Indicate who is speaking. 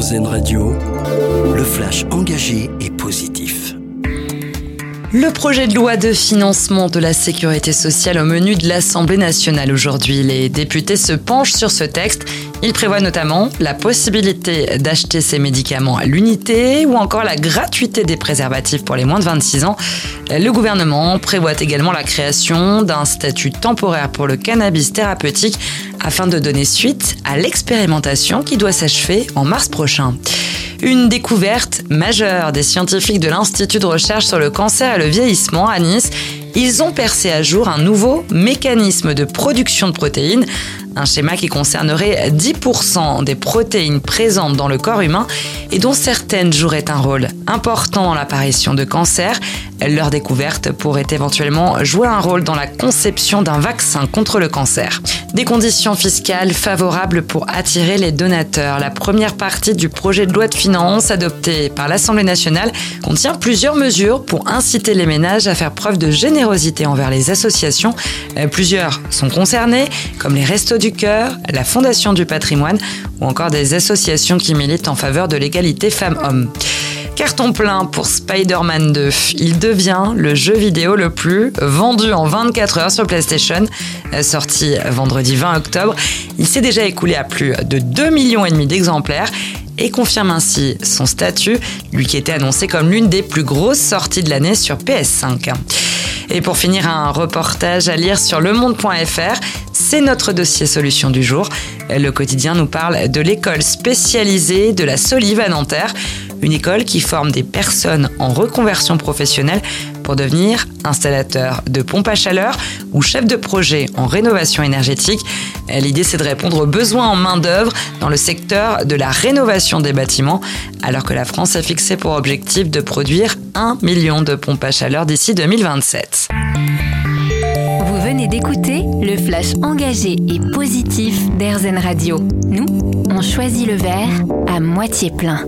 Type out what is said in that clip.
Speaker 1: Radio, le flash engagé et positif.
Speaker 2: Le projet de loi de financement de la sécurité sociale au menu de l'Assemblée nationale aujourd'hui. Les députés se penchent sur ce texte. Il prévoit notamment la possibilité d'acheter ces médicaments à l'unité ou encore la gratuité des préservatifs pour les moins de 26 ans. Le gouvernement prévoit également la création d'un statut temporaire pour le cannabis thérapeutique afin de donner suite à l'expérimentation qui doit s'achever en mars prochain. Une découverte majeure des scientifiques de l'Institut de recherche sur le cancer et le vieillissement à Nice. Ils ont percé à jour un nouveau mécanisme de production de protéines, un schéma qui concernerait 10% des protéines présentes dans le corps humain et dont certaines joueraient un rôle important dans l'apparition de cancer. Leur découverte pourrait éventuellement jouer un rôle dans la conception d'un vaccin contre le cancer. Des conditions fiscales favorables pour attirer les donateurs. La première partie du projet de loi de finances adopté par l'Assemblée nationale contient plusieurs mesures pour inciter les ménages à faire preuve de générosité envers les associations. Euh, plusieurs sont concernés, comme les Restos du Cœur, la Fondation du patrimoine ou encore des associations qui militent en faveur de l'égalité femmes-hommes. Carton plein pour Spider-Man 2. Il devient le jeu vidéo le plus vendu en 24 heures sur PlayStation. Euh, sorti vendredi 20 octobre, il s'est déjà écoulé à plus de 2 millions et demi d'exemplaires et confirme ainsi son statut, lui qui était annoncé comme l'une des plus grosses sorties de l'année sur PS5. Et pour finir, un reportage à lire sur lemonde.fr. C'est notre dossier solution du jour. Le quotidien nous parle de l'école spécialisée de la Solive à Nanterre, une école qui forme des personnes en reconversion professionnelle pour devenir installateur de pompes à chaleur ou chef de projet en rénovation énergétique. L'idée, c'est de répondre aux besoins en main-d'œuvre dans le secteur de la rénovation des bâtiments, alors que la France a fixé pour objectif de produire 1 million de pompes à chaleur d'ici 2027.
Speaker 3: Vous venez d'écouter le flash engagé et positif d'Airzen Radio. Nous, on choisit le verre à moitié plein.